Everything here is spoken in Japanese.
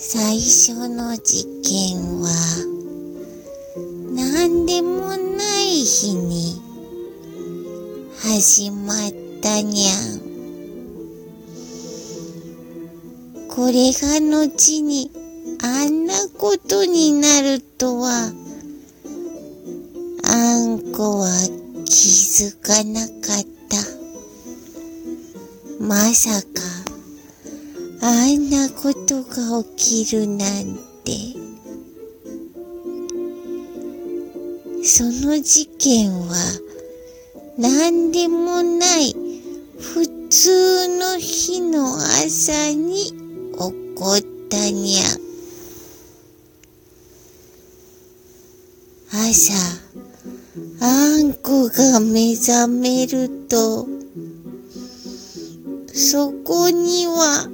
最初の事件は何でもない日に始まったにゃん。これが後にあんなことになるとは、あんこは気づかなかった。まさか、あんなこときるなんて。その事件は、何でもない普通の日の朝に起こったにゃ。朝、あんこが目覚めると、そこには